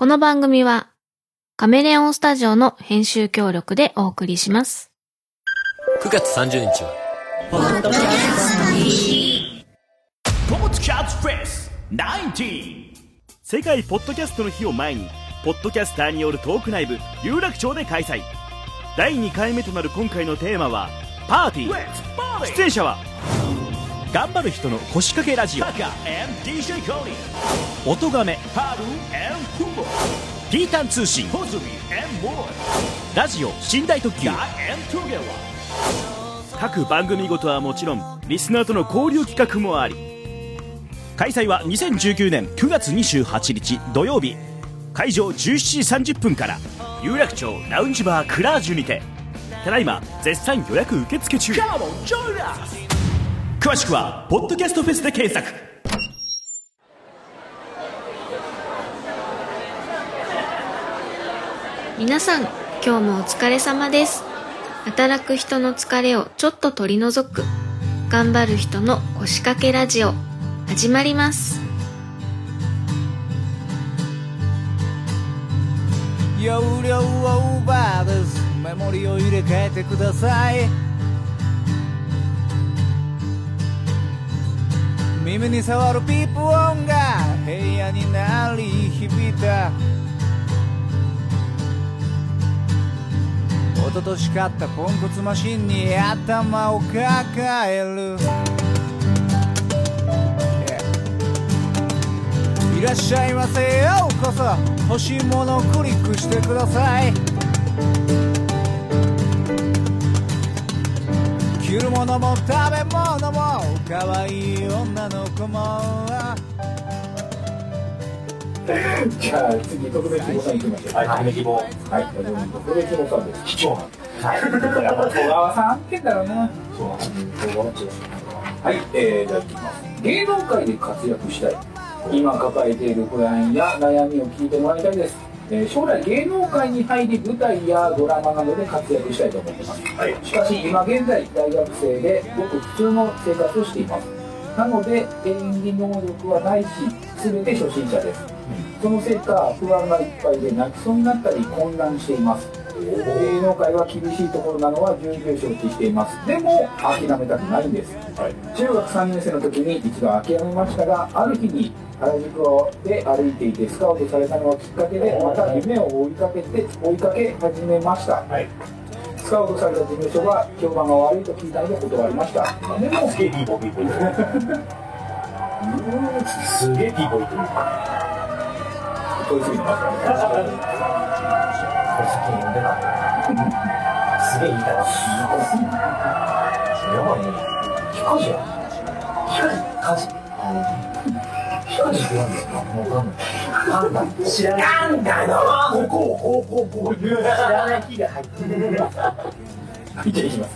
この番組はカメレオンスタジオの編集協力でお送りします。9月30日は。ポッドキャストフェス19世界ポッドキャストの日を前にポッドキャスターによるトークライブ有楽町で開催。第2回目となる今回のテーマはパーティー。出演者は頑張る人の腰掛けラジオ。音がめハル&フモピータン通信。ホズミ&モーラジオ寝台特急。各番組ごとはもちろんリスナーとの交流企画もあり。開催は2019年9月28日土曜日。会場17時30分から有楽町ラウンジバークラージュにて。ただいま絶賛予約受付中詳しくはポッドキャストフェスで検索皆さん、今日もお疲れ様です。働く人の疲れをちょっと取り除く、頑張る人の腰掛けラジオ、始まります。容量オーバーですメモリを入れ替えてください耳に触るピープ音が部屋に鳴り響いた。一昨年買ったポンコツマシンに頭を抱える。Yeah いらっしゃいませようこそ。欲しいものをクリックしてください。着るものも食べ物も可愛い女の子もじゃあ次特別希望さん行きましょう。はい、特別希望。はい、特別希望さんです。貴重なはい。やっぱ小川さんって言ったらね。そうなんです。はい、えー、じゃあ行きます。芸能界で活躍したい。今抱えている不安や悩みを聞いてもらいたいです。えー将来芸能界に入り舞台やドラマなどで活躍したいと思っています、しかし今現在大学生でごく普通の生活をしています。なので演技能力はないし全て初心者です。そのせいか不安がいっぱいで泣きそうになったり混乱しています芸能界は厳しいところなのは重々承知しています。でも諦めたくないんです、中学3年生の時に一度諦めましたがある日に原宿で歩いていてスカウトされたのがきっかけでまた夢を追いかけて追いかけ始めました、スカウトされた事務所は評判が悪いと聞いたので断りました。でもすげえピーポーポーすげえピーポーポー問いすぎてますからね。これ先に読んでた。すげえ言いたいな。やばいね。ヒカジや。ヒカジカジ。ヒカジって何ですかもうわかんない。パンダ。知らない。なんだよここ、ここ、ここ。知らない木が入ってる。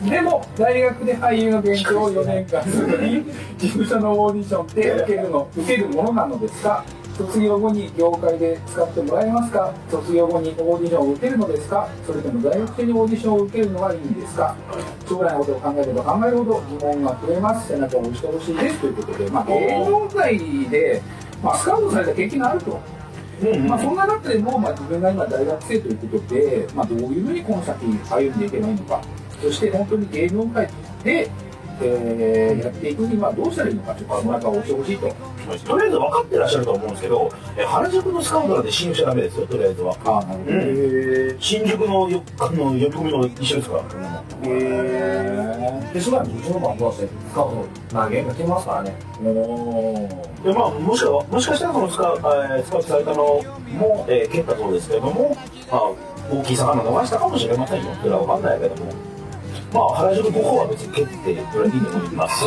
でも、大学で俳優の勉強を4年間するに、事務所のオーディションって受けるの、受けるものなのですか卒業後に業界で使ってもらえますか？卒業後にオーディションを受けるのですか？それとも大学生にオーディションを受けるのはいいんですか？将来のことを考えれば考えるほど疑問が増えます。背中を押してほしいです。ということで、まあ、芸能界で、まあ、スカウトされた経験があると。まあ、そんな中でも、まあ、自分が今大学生ということで、まあ、どういうふうにこの先歩んでいけばいいのか。そして本当に芸能界で、えーやっていくにはどうしたらいいのかちょっと背中を押してほしいととりあえず分かってらっしゃると思うんですけど、え原宿のスカウトなんて信用しちゃダメですよ、とりあえずは。ああなるほど、うん新宿のよあの呼び込みの一緒ですから。へで、それは自分の番号して、スカウト何件か来ますからね。えおーでまあ、もしかもしかしたらそのスカ,、えースカウトされたのも、えー蹴ったそうですけれども、まあ、大きい魚逃したかもしれませんよ。それは分かんないけども。まあ、原宿5個は別に蹴ってくれていいと思います。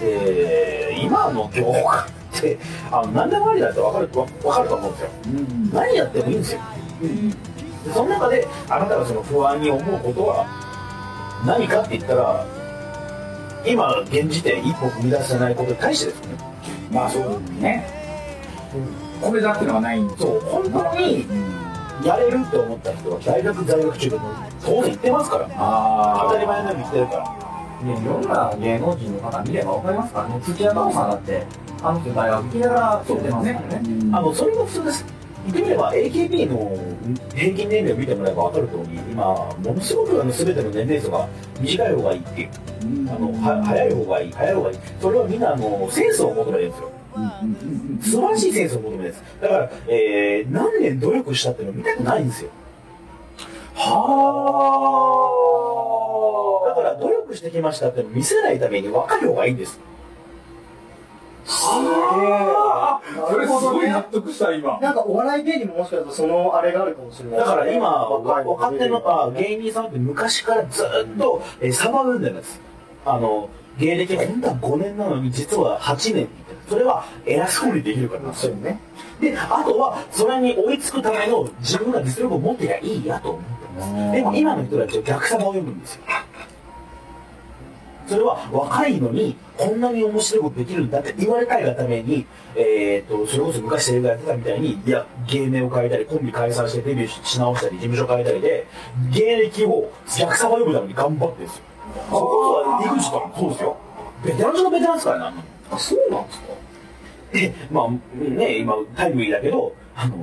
で、今の業界って、あの何でもありだって分かる分かると思うんですよ。うん何やってもいいんですよ。でその中であなたがその不安に思うことは何かって言ったら今現時点一歩踏み出せないことに対してですよねまあそうね、これだっていうのはないんですそう本当にやれるって思った人は大学在学中でも当然行ってますからあ当たり前のように行ってるから。ね、いろんな芸能人の方見ればわかりますからね。土屋太鳳さんだって、あの人大学行きながら撮ってますからね。あのそれも普通です。言ってみれば AKB の平均年齢を見てもらえば分かる通り今ものすごくあの全ての年齢層が短い方がいいっていう。あのは早い方がいい早い方がいい。それはみんなあのセンスを求めるんですよ素晴らしいセンスを求めるんです。だから、えー何年努力したっていうのを見たくないんですよ。だから努力してきましたっていうのを見せないために若い方がいいんです。それすごい納得した今。なんかお笑い芸人ももしかしたらそのあれがあるかもしれない。だから今、若手のあ芸人さんって昔からずっと、えーサバ読んでるんです。あの、芸歴本当は5年なのに実は8年。それは偉そうにできるからなんですよね。で、あとはそれに追いつくための自分が実力を持ってりゃいいやと思ってます。でも今の人たちは逆サバを読むんですよ。それは若いのにこんなに面白いことできるんだって言われたいがために、えー、とそれこそ昔テレビやってたみたいにいや芸名を変えたりコンビ解散してデビューし直したり事務所変えたりで芸歴を逆さば読むために頑張ってるんですよそこそ井口とかもそうですよベテラン中のベテランですからねあそうなんですかでまあね今タイムリーだけどあの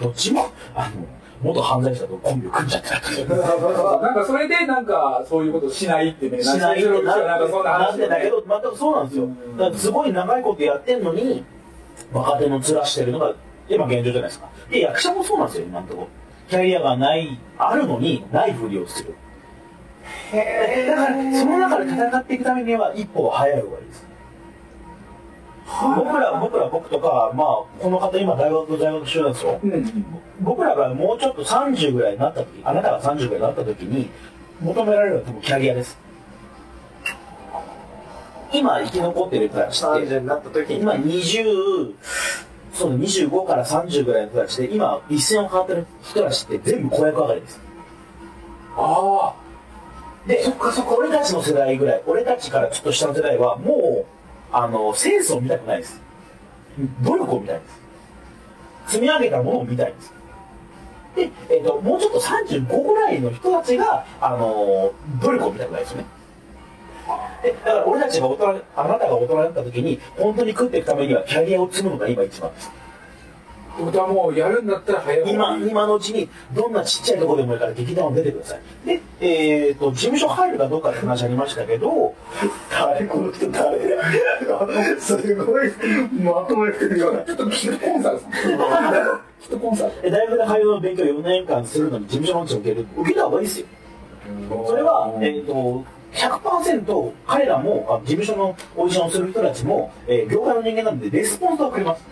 どっちもあの元犯罪者とコンビを組んじゃってたっていう なんかそれでなんかそういうことしないってねしないってななんかそんなな話ってだけど、全くそうなんですよ。だからすごい長いことやってんのに、若手の面してるのが、今現状じゃないですか。で、役者もそうなんですよ、今のところ。キャリアがない、あるのに、ないふりをする。だから、その中で戦っていくためには、一歩は早い方がいいです。僕ら、僕ら、僕とか、まあ、この方今大学、大学中なんですよ。僕らがもうちょっと30ぐらいになった時、あなたが30ぐらいになった時に、求められるのは多分キャリアです。今生き残ってる人たちって、30になった時に今20、そう25から30ぐらいの人たちで、今一線を変わってる人たちって全部子役上がりです。あで、そっかそっか、俺たちの世代ぐらい、俺たちからちょっと下の世代は、もう、あの、センスを見たくないです。努力を見たいです。積み上げたものを見たいです。で、えっ、と、もうちょっと35ぐらいの人たちが、あの、努力を見たくないですよね。で、だから俺たちが大人、あなたが大人になった時に、本当に食っていくためにはキャリアを積むのが今一番です。あことはもうやるんだったら早い方今今のうちにどんなちっちゃいところでもいいから劇団を出てください。でえっ、と事務所入るかどうかって話ありましたけど誰この人誰？すごいまとめてるような。ちょっとキットコンサルさんキット コンサルで大学で俳優の勉強4年間するのに事務所のうちを受ける。受けた方がいいですよ。それは、えっと100%彼らもあ事務所のオーディションをする人たちも、えー業界の人間なんでレスポンスはくれます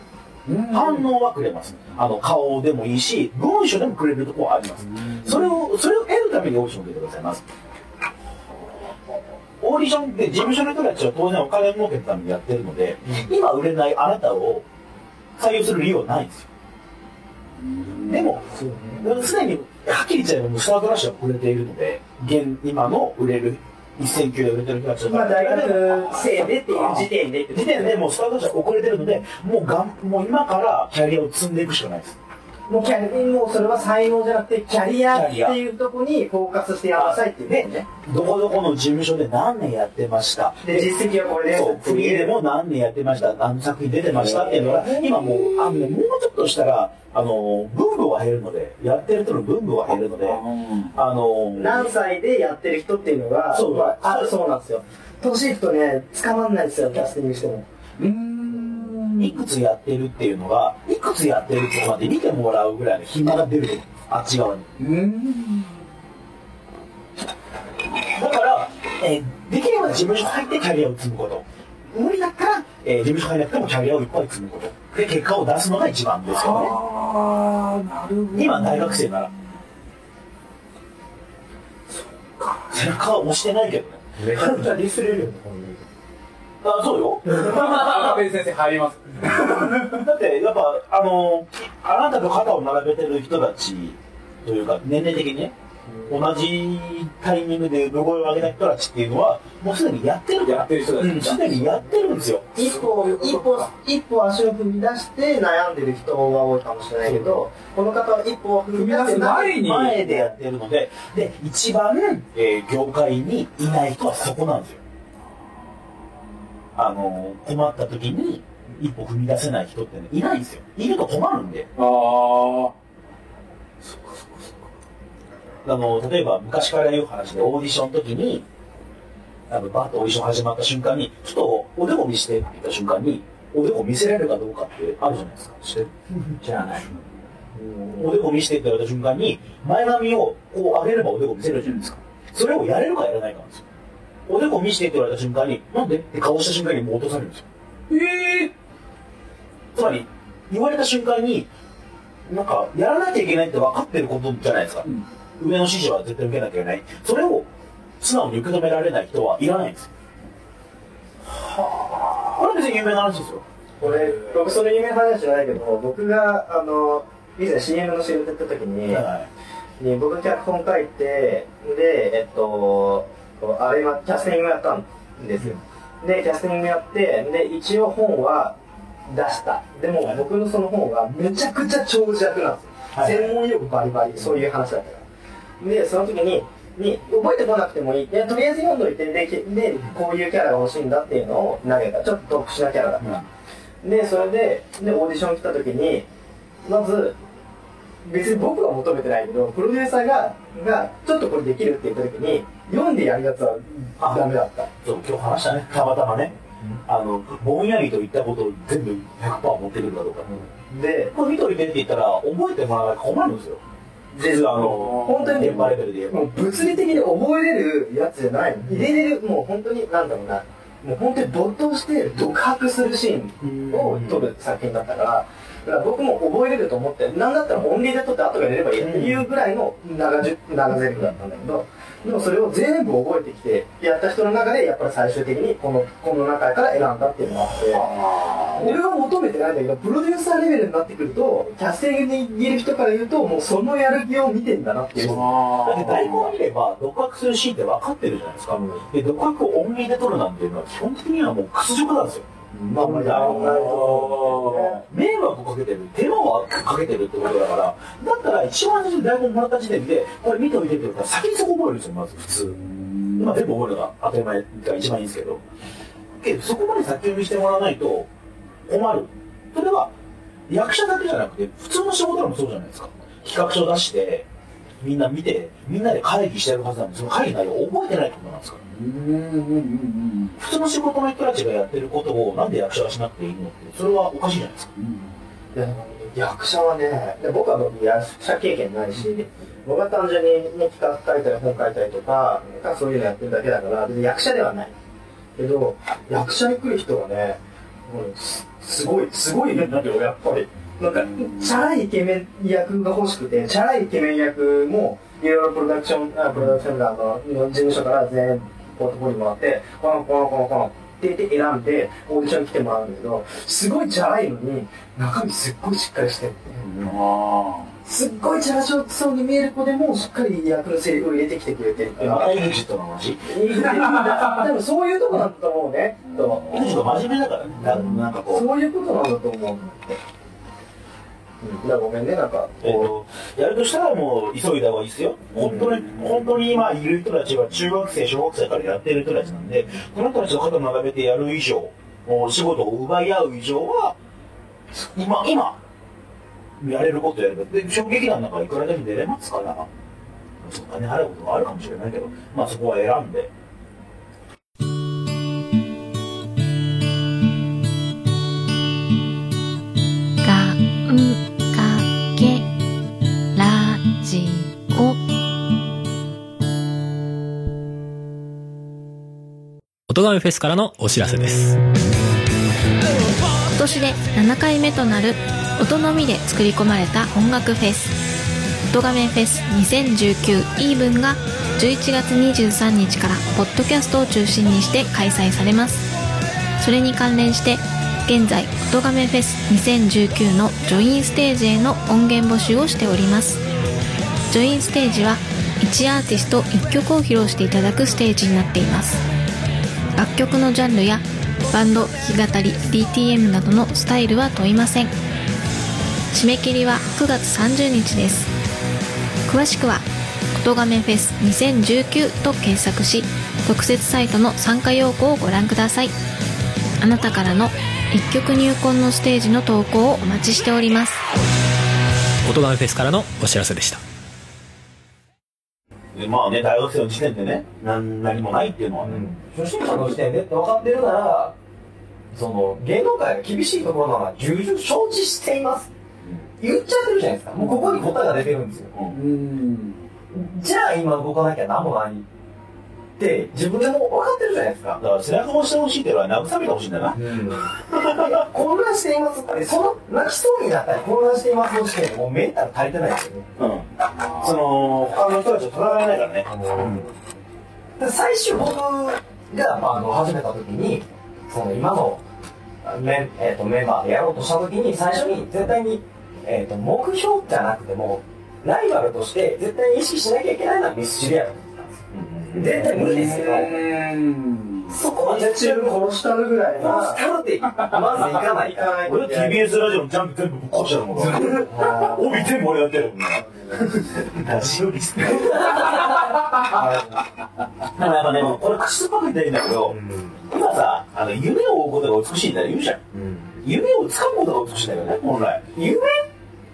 反応はくれます。あの顔でもいいし文章でもくれるところはあります。それをそれを得るためにオーディションを受けてくださいます。オーディションって事務所の人たちは当然お金を儲けるためにやってるので、今売れないあなたを採用する理由はないんですよ。でも、常にはっきり言っちゃえばスタートラッシュは遅れているので現今の売れる一線級で売れてる人た。ちまあ大学生でっていう時点で時点でもうスタートダッシュ遅れてるのでもうがんもう今からキャリアを積んでいくしかないですもうキャリもうそれは才能じゃなくてキャリアっていうとこにフォーカスしてやらなさいっていうね。どこどこの事務所で何年やってました。で実績はこれで。すそうフリーでも何年やってました。何作品出てましたっていうのが今もうあのねもうちょっとしたらあの分母が減るのでやってる人の分母が減るのであの何歳でやってる人っていうのがそう。まあ、あそうなんですよ。年いくとね捕まんないですよキャスティングしてもいくつやってるっていうのがいくつやってるっていうのまで見てもらうぐらいの暇が出ると思うあっち側に。だから、えーできれば事務所入ってキャリアを積むこと。無理だったら、えー事務所入らなくてもキャリアをいっぱい積むこと。で結果を出すのが一番ですよね。ああなるほど。今大学生なら。背中は押してないけどね。めちゃくちゃディスれるよね、あそうよ。赤ペン先生入ります。だってやっぱあのあなたと肩を並べてる人たちというか年齢的にね同じタイミングで産声を上げた人たちっていうのはもうすでにやってるからやってる人たち。うん。すでにやってるんですよ。一歩一歩一歩足を踏み出して悩んでる人が多いかもしれないけどこの方は一歩を踏み出して前に前でやってるのでで一番、えー業界にいない人はそこなんですよあの困った時に一歩踏み出せない人ってね、いないんですよ。いると困るんで。ああ。あの、例えば昔から言う話でオーディションの時に、あの、バーッとオーディション始まった瞬間に、ちょっとおでこ見してって言った瞬間に、おでこ見せられるかどうかってあるじゃないですか。してじゃあない。おでこ見してって言われた瞬間に、前髪をこう上げればおでこ見せれるじゃないですか。それをやれるかやらないかなんですよ。おでこ見してって言われた瞬間に、なんで？って顔した瞬間にもう落とされるんですよ。ええつまり、言われた瞬間に、なんか、やらなきゃいけないって分かってることじゃないですか。上の指示は絶対受けなきゃいけない。それを素直に受け止められない人はいらないんですよ。はあ。これ別に有名な話ですよ。これ、僕その有名な話じゃないけど、僕が、あの、以前 CM の仕事やった時に、に僕脚本書いて、で、えっと、こうあれはキャスティングやったんですよ。で、キャスティングやって、で、一応本は出した。でも僕のその本がめちゃくちゃ長尺なんですよ。はい専門用語バリバリ、そういう話だったから。で、その時に、に覚えてこなくてもいい。で、とりあえず読んどいて、で、きでこういうキャラが欲しいんだっていうのを投げた。ちょっと特殊なキャラだった。で、それで、で、オーディション来た時に、まず、別に僕は求めてないけど、プロデューサーが、が、ちょっとこれできるって言った時に、読んでやるやつはダメだった。そう、今日話したね。たまたまね。あの、ぼんやりと言ったことを全部100%持ってくるかどうか。で、これ見といてって言ったら、覚えてもらわないと困るんですよ。実はあの、本当にね現場レベルで。もう物理的に覚えれるやつじゃないの。入れれる、もう本当に、なんだろうな、もう本当に没頭して独白するシーンを撮る作品だったから、だから僕も覚えれると思って、なんだったら音源で撮って後が出ればいいっていうぐらいの長じゅ長ゼリフだったんだけど、でもそれを全部覚えてきて、やった人の中で、やっぱり最終的にこの、この中から選んだっていうのがあって、俺は求めてないんだけど、プロデューサーレベルになってくると、キャスティングにいる人から言うと、もうそのやる気を見てんだなっていう。だって台本を見れば、独白するシーンって分かってるじゃないですか。で、独白を音源で撮るなんていうのは、基本的にはもう屈辱なんですよ。まあまあ、やらないと。迷惑かけてる、手間をかけてるってことだから、だったら一番最初に台本もらった時点で、これ見ておいてって言うから、先にそこ覚えるんですよ、まず普通。まあ全部覚えるのが当たり前が一番いいんですけど。けど、そこまで先読みしてもらわないと困る。それは、役者だけじゃなくて、普通の仕事でもそうじゃないですか。企画書出して、みんな見て、みんなで会議してるはずなんで、その会議内容を覚えてないってことなんですか？ら。普通の仕事の人たちがやってることをなんで役者がしなくていいのって、それはおかしいじゃないですか。いやでも役者はね、で僕は僕役者経験ないし、僕は単純に、ね、企画書いたり本書いたりとか、そういうのやってるだけだから、別に役者ではない。けど、役者に来る人はね、もうすすごい、すごいね、だけど、やっぱり。なんか、チャラいイケメン役が欲しくて、チャラいイケメン役も、いろいろプロダクション、あプロダクションが、あの、事務所から全ポートフォリオもらって、この、この、この、この、って言って選んで、オーディションに来てもらうんだけど、すごいチャラいのに、中身すっごいしっかりしてる、すっごいチャラそうに見える子でも、しっかり役のセリフを入れてきてくれてるっていうのが。また EXIT の話多分そういうとこなんだと思うね。と EXIT 真面目だからね。ななんかこう、そういうことなんだと思う。うん。だごめんね、なんか、えっと、やるとしたらもう急いだ方がいいですよ。本当に、本当に今いる人たちは中学生、小学生からやってる人たちなんで、この人たちと肩並べてやる以上、もう仕事を奪い合う以上は、今、今、やれることやれば、で、衝撃なんだからいくらでも出れますから、ちょっと金払うことはあるかもしれないけど、まあそこは選んで、音亀フェスからのお知らせです。今年で7回目となる音のみで作り込まれた音楽フェス。音亀フェス2019イーブンが11月23日からポッドキャストを中心にして開催されます。それに関連して現在音亀フェス2019のジョインステージへの音源募集をしております。ジョインステージは1アーティスト1曲を披露していただくステージになっています。楽曲のジャンルやバンド、弾き語り、DTM などのスタイルは問いません。締め切りは9月30日です。詳しくは「音亀フェス2019」と検索し特設サイトの参加要項をご覧ください。あなたからの一曲入魂のステージの投稿をお待ちしております。音ガメフェスからのお知らせでした。でまあね、大学生の時点でね、なん何もないっていうのはね。初心者の時点でって分かってるなら、その、芸能界が厳しいところなのは重々承知しています。言っちゃってるじゃないですか。もうここに答えが出てるんですよ。じゃあ今動かなきゃ何もないって、自分でも分かってるじゃないですか。だから背中を押してほしいっていうのは慰めてほしいんだよな。混乱していますって、その泣きそうになったり混乱していますの時点でもうメンタル足りてないですよね。うん。その、他の人たちと戦えないからね。で最初僕が、まあ、あの始めた時にその今のメン,、えー、とメンバーでやろうとした時に最初に絶対に、えー、と目標じゃなくてもライバルとして絶対に意識しなきゃいけないのはミスチルやろ絶対無理ですけどそこは絶対殺したるぐらいな殺したるってまずいかない俺 TBS ラジオのジャンプ全部ぶっ壊しちゃうもん。帯全部俺やってるもんな。ラジオリスね。だからやっぱね、これ口酸っぱく言ったらいいんだけど、今さ、あの、夢を追うことが美しいんだよ言うじゃん。夢を掴むことが美しいんだよね、本来。夢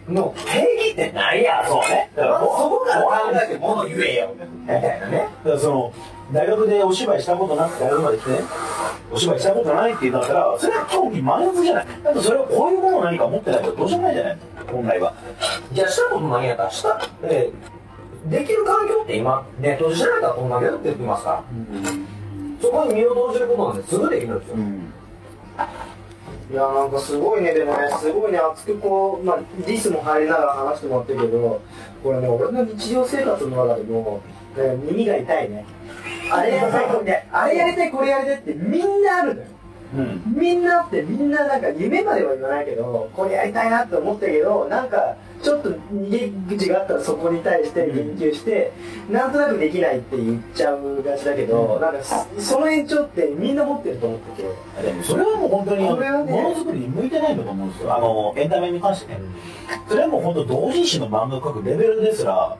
の定義って何やそうね。だから、そこから考だえてもの言えよ。みたいなね。からその、大学でお芝居したことなくて大学まで来てね、お芝居したことないって言うんだったら、それは興味満足じゃない。だってそれはこういうものを何か持ってないとどうしようもないじゃない。本来は。じゃあしたことないんやったらした、えーできる環境って今ネットで調べたらこんだけだって言ってますから、そこに身を投じることなんてすぐできるんですよ、いやなんかすごいねでもねすごいね熱くこう、まあ、ディスも入りながら話してもらってるけどこれね俺の日常生活の中でも、ね、耳が痛いね。あれやりたいねあれやりたいこれやりたいってみんなあるのよ。うん。みんなあってみんななんか夢までは言わないけどこれやりたいなって思ったけどなんかちょっと逃げ口があったらそこに対して言及して、なんとなくできないって言っちゃうがちだけど、なんかそその延長ってみんな持ってると思っててでもそれはもう本当にもこれはねのづくりに向いてないんだと思うんですよ。あの、エンタメに関してね。それはもう本当同人誌の漫画描くレベルですら、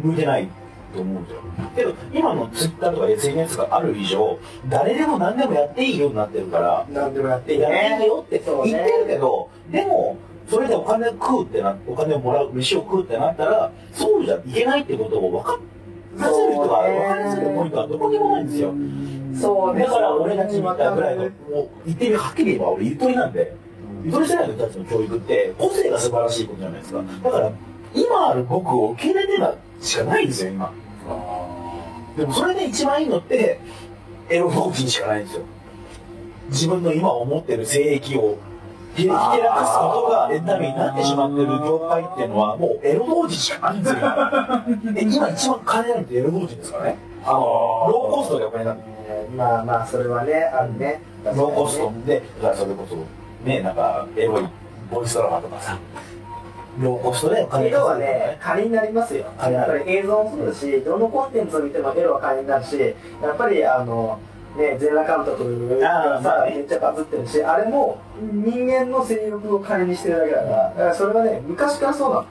向いてないと思うんですよ。けど、今のツイッターとか SNS がある以上、誰でも何でもやっていいようになってるから、何でもやっていいやっていいねよって言ってるけど、でも、それでお金食うってな、お金をもらう、飯を食うってなったら、そうじゃいけないってことを分からせる人が分かりやすいポイントはどこにもないんですよ。そうねだから俺たちみたいぐらいの、もう言ってみはっきり言えば俺ゆとりなんで、ゆとり世代の人たちの教育って個性が素晴らしいことじゃないですか。だから、今ある僕を受け入れてなしかないんですよ、今。でもそれで一番いいのって、エロ同人しかないんですよ。自分の今思ってる性癖をひらかすことがエンタメになってしまってる業界っていうのはもうエロ同人しかないんですよ。で今一番金あるってエロ同人ですからね。あの、ローコストでお金なんまあまあそれはねあるねローコストで、だからそれこそ、ね、なんか、エロいボイスドラマとかさ、ローコストでお金エロはね、金になりますよ。やっぱり映像もそうだし、どのコンテンツを見てもエロは金になるし、やっぱりあの、ね、全裸監督がさ、あーまあねめっちゃバズってるし、あれも人間の性欲を金にしてるだけだから、だからそれはね、昔からそうなの。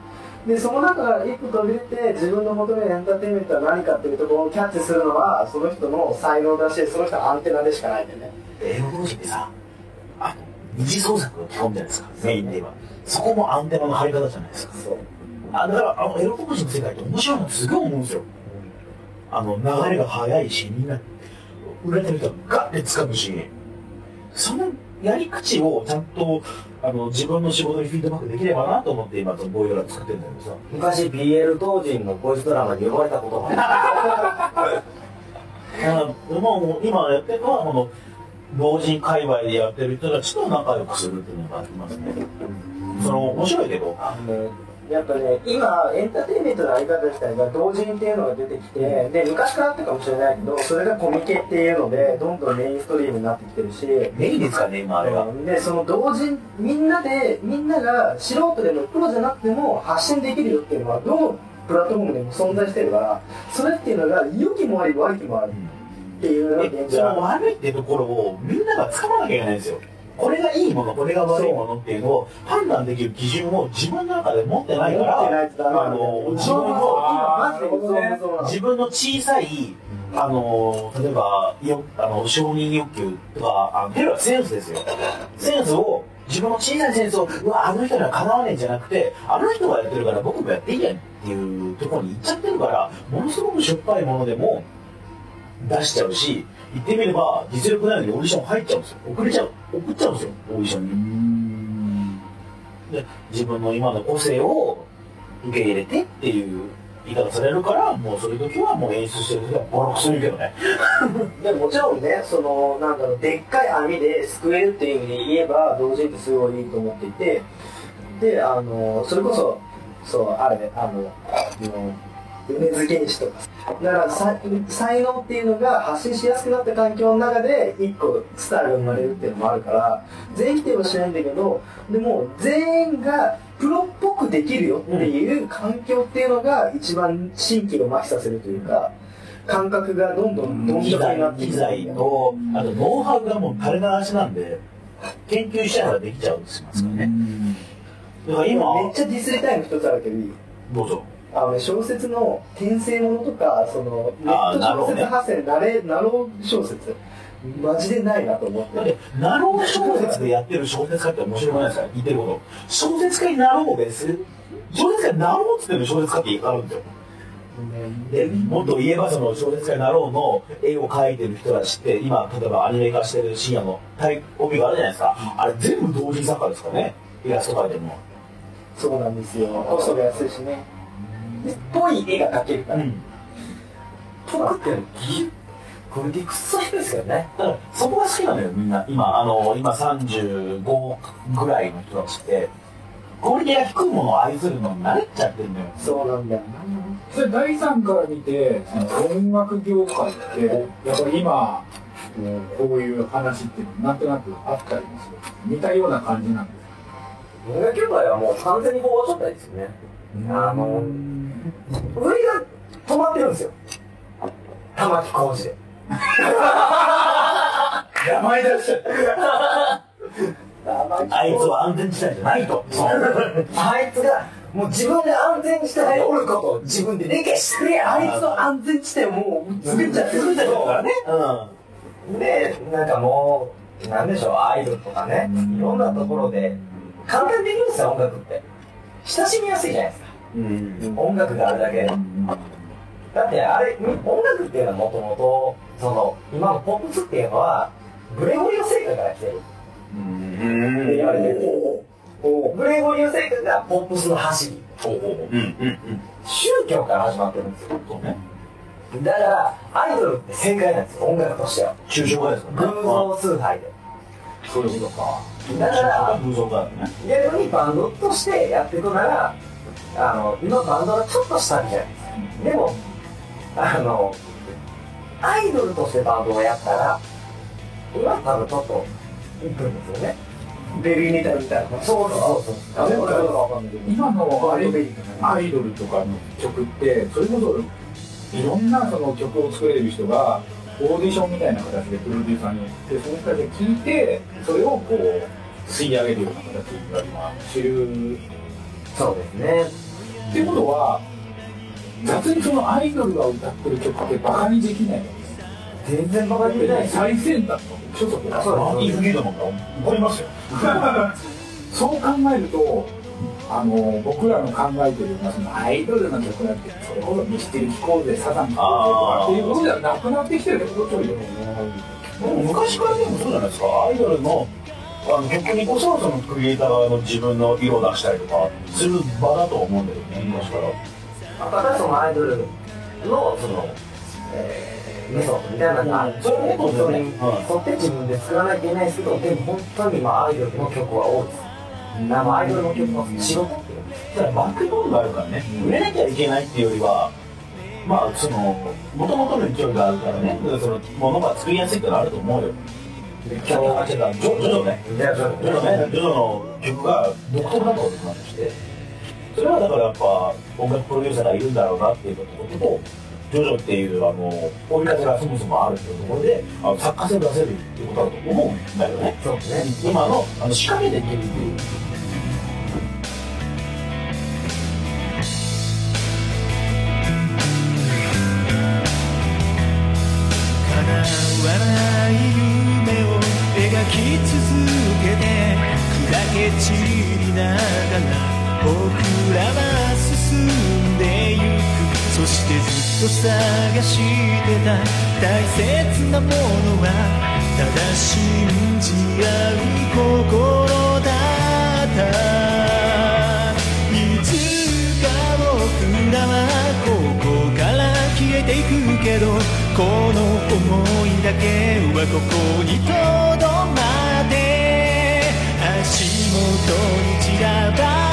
で、その中から一歩飛び出て、自分の求めるエンターテインメントは何かっていうところをキャッチするのは、その人の才能だし、その人のアンテナでしかないんだよね。エロ同人ってさ、あの、二次創作が基本じゃないですか、メインで言えば。そこもアンテナの張り方じゃないですか。そう。あだから、あの、エロ同人の世界って面白いのすごい思うんですよ。あの、流れが速いし、みんな、売れてる人はガッて掴むし、そのやり口をちゃんと、あの、自分の仕事にフィードバックできればなと思って今、ボイドラ作ってるんだけどさ。昔 BL 同人のボイスドラマに呼ばれたことがある もう今やってるのは、この、老人界隈でやってる人たちと仲良くするっていうのがありますね。その、面白いけど、ねやっぱね、今、エンターテインメントのあり方自体が同人っていうのが出てきて、で、昔からあったかもしれないけど、それがコミケっていうので、どんどんメインストリームになってきてるし、メインですかね、今あれが。で、その同人、みんなで、みんなが素人でもプロじゃなくても発信できるよっていうのは、どのプラットフォームでも存在してるから、それっていうのが、良きもあり悪きもあるっていうのが現その状。悪いってところをみんなが掴まなきゃいけないんですよ。これがいいものこれが悪いものっていうのを判断できる基準を自分の中で持ってないからあの自分の自分の小さいあの例えばよあの承認欲求とかあのセンスですよ。センスを自分の小さいセンスをうわあの人にはかなわねえんじゃなくてあの人がやってるから僕もやっていいやんっていうところに行っちゃってるからものすごくしょっぱいものでも出しちゃうし言ってみれば実力ないのにオーディション入っちゃうんですよ。送れちゃう。送っちゃうんですよ。オーディションに。で自分の今の個性を受け入れてっていう言い方されるからもうそういう時はもう演出してる時はボロクソ言うけどね。でもちろんね、その、なんだろう、でっかい網ですくえるっていう意味で言えば、同人ってすごいいいと思っていて、で、あの、それこそ、そう、あれね、あの、あの、梅津玄師とか。だからさ、才能っていうのが発信しやすくなった環境の中で、一個スターが生まれるっていうのもあるから、全員否定はしないんだけど、でも、全員がプロっぽくできるよっていう環境っていうのが一番新規を麻痺させるというか、感覚がどんどんどんどん機材機材とあとノウハウがもう垂れ流しなんで研究しちゃえばできちゃうんですからねだから今めっちゃディスりたいの一つあるけどいい？どうぞあのね小説の転生ものとかそのネット小説あーなね派生なろう小説。マジでないなと思って。ナロー小説でやってる小説家って面白くないですか？言ってること。小説家になろうです？小説家になろうっつってる小説家ってあるんですよでもっと言えばその小説家になろうの絵を描いてる人たちって今例えばアニメ化してる深夜の帯帯があるじゃないですか。あれ全部同人作家ですからね？イラスト描いてるのは。そうなんですよ。コストが安いしねぽい絵が描けるから、僕って技これ理屈の人ですよね。だからそこが好きなのよみんな。今あの今35ぐらいの人たちってクオリティが低いものを愛するのに慣れちゃってるのよ。そうなんだよそれ第三から見てその音楽業界ってやっぱり今こういう話ってなんとなくあったりもする。似たような感じなんです音楽業界はもう完全に飽和状態ですよね。あの売りが止まってるんですよ。玉置浩二で。名前出しちゃったあいつは安全地帯じゃないと。あいつがもう自分で安全地帯におることを自分で理解してあいつの安全地帯をもう作っちゃってる作っちゃってるからねでなんかもうなんでしょうアイドルとかね。いろんなところで簡単にできるんですよ音楽って。親しみやすいじゃないですか。うん音楽があるだけ。でだってあれ音楽っていうのはもともとその今のポップスっていうのはグレゴリオ聖歌から来てる。って言われてる。グレゴリオ聖歌がポップスの走り。宗教から始まってるんですよ。だからアイドルって正解なんですよ音楽としては。抽象化です偶像崇拝で。そういうことか。だから偶像化だね。逆にバンドとしてやっていくならあの今バンドがちょっと下みたいでもあのアイドルとしてバンドをやったら今多分ちょっといくんですよね。ベリーネタみたいなそうそうそうそう。今のアイドルとかの曲ってそれこそいろんなその曲を作れる人がオーディションみたいな形でプロデューサーによってその人たちが聴いてそれをこう吸い上げるような形が今主流そうですね。っていうことは雑にそのアイドルが歌ってる曲ってバカにできない全然バカにできない。最先端の所属だマーティン・フリードマンが怒りますよ。そう考えるとあの僕らの考えてるようなそのアイドルの曲なんてそれこそミステリー聴こうぜサザン聴こうぜとかっていうことじゃなくなってきてるってことちょいよ。でも昔からでもそうじゃないですか。アイドルのあの曲にこそそのクリエイターの自分の色を出したりとかする場だと思うんだよね昔から。ただそのアイドルのその、えーメソッドみたいなのがある。それをね。本当に沿って自分で作らなきゃいけないですけどでも本当に今アイドルの曲は多いです。あのアイドルの曲の仕事っていうだからバックボーンがあるからね売れなきゃいけないっていうよりはまあそのもともとの勢いがあるからねそのものが作りやすいってのはあると思うよ今日あ違うジョジョねい。やジョジョジョねジョジョの曲が独特だと思ってしてそれはだからやっぱ音楽プロデューサーがいるんだろうなっていうこととジョジョっていうあの追い風がそもそもあるっていうところであの作家性を出せるっていうことだと思うんだよね。そうね。今のあの仕掛けできるっていう。と探してた大切なものはただ信じ合う心だった。いつか僕らはここから消えていくけどこの想いだけはここにとどまって足元に散らば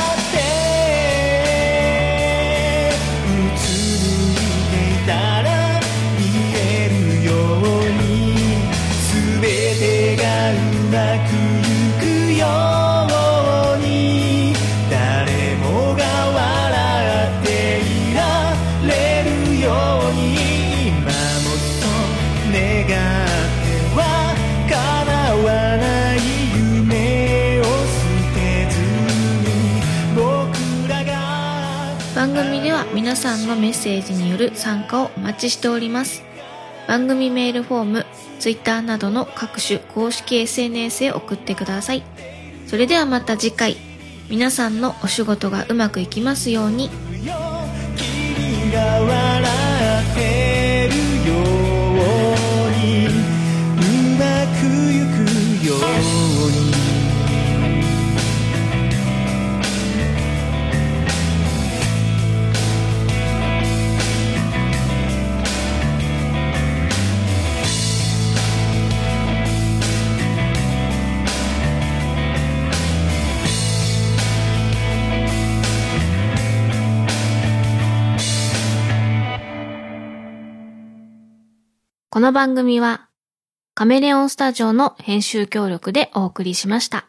さんのメッセージによる参加をお待ちしております。番組メールフォーム、Twitter などの各種公式 SNS へ送ってください。それではまた次回、皆さんのお仕事がうまくいきますように。この番組はカメレオンスタジオの編集協力でお送りしました。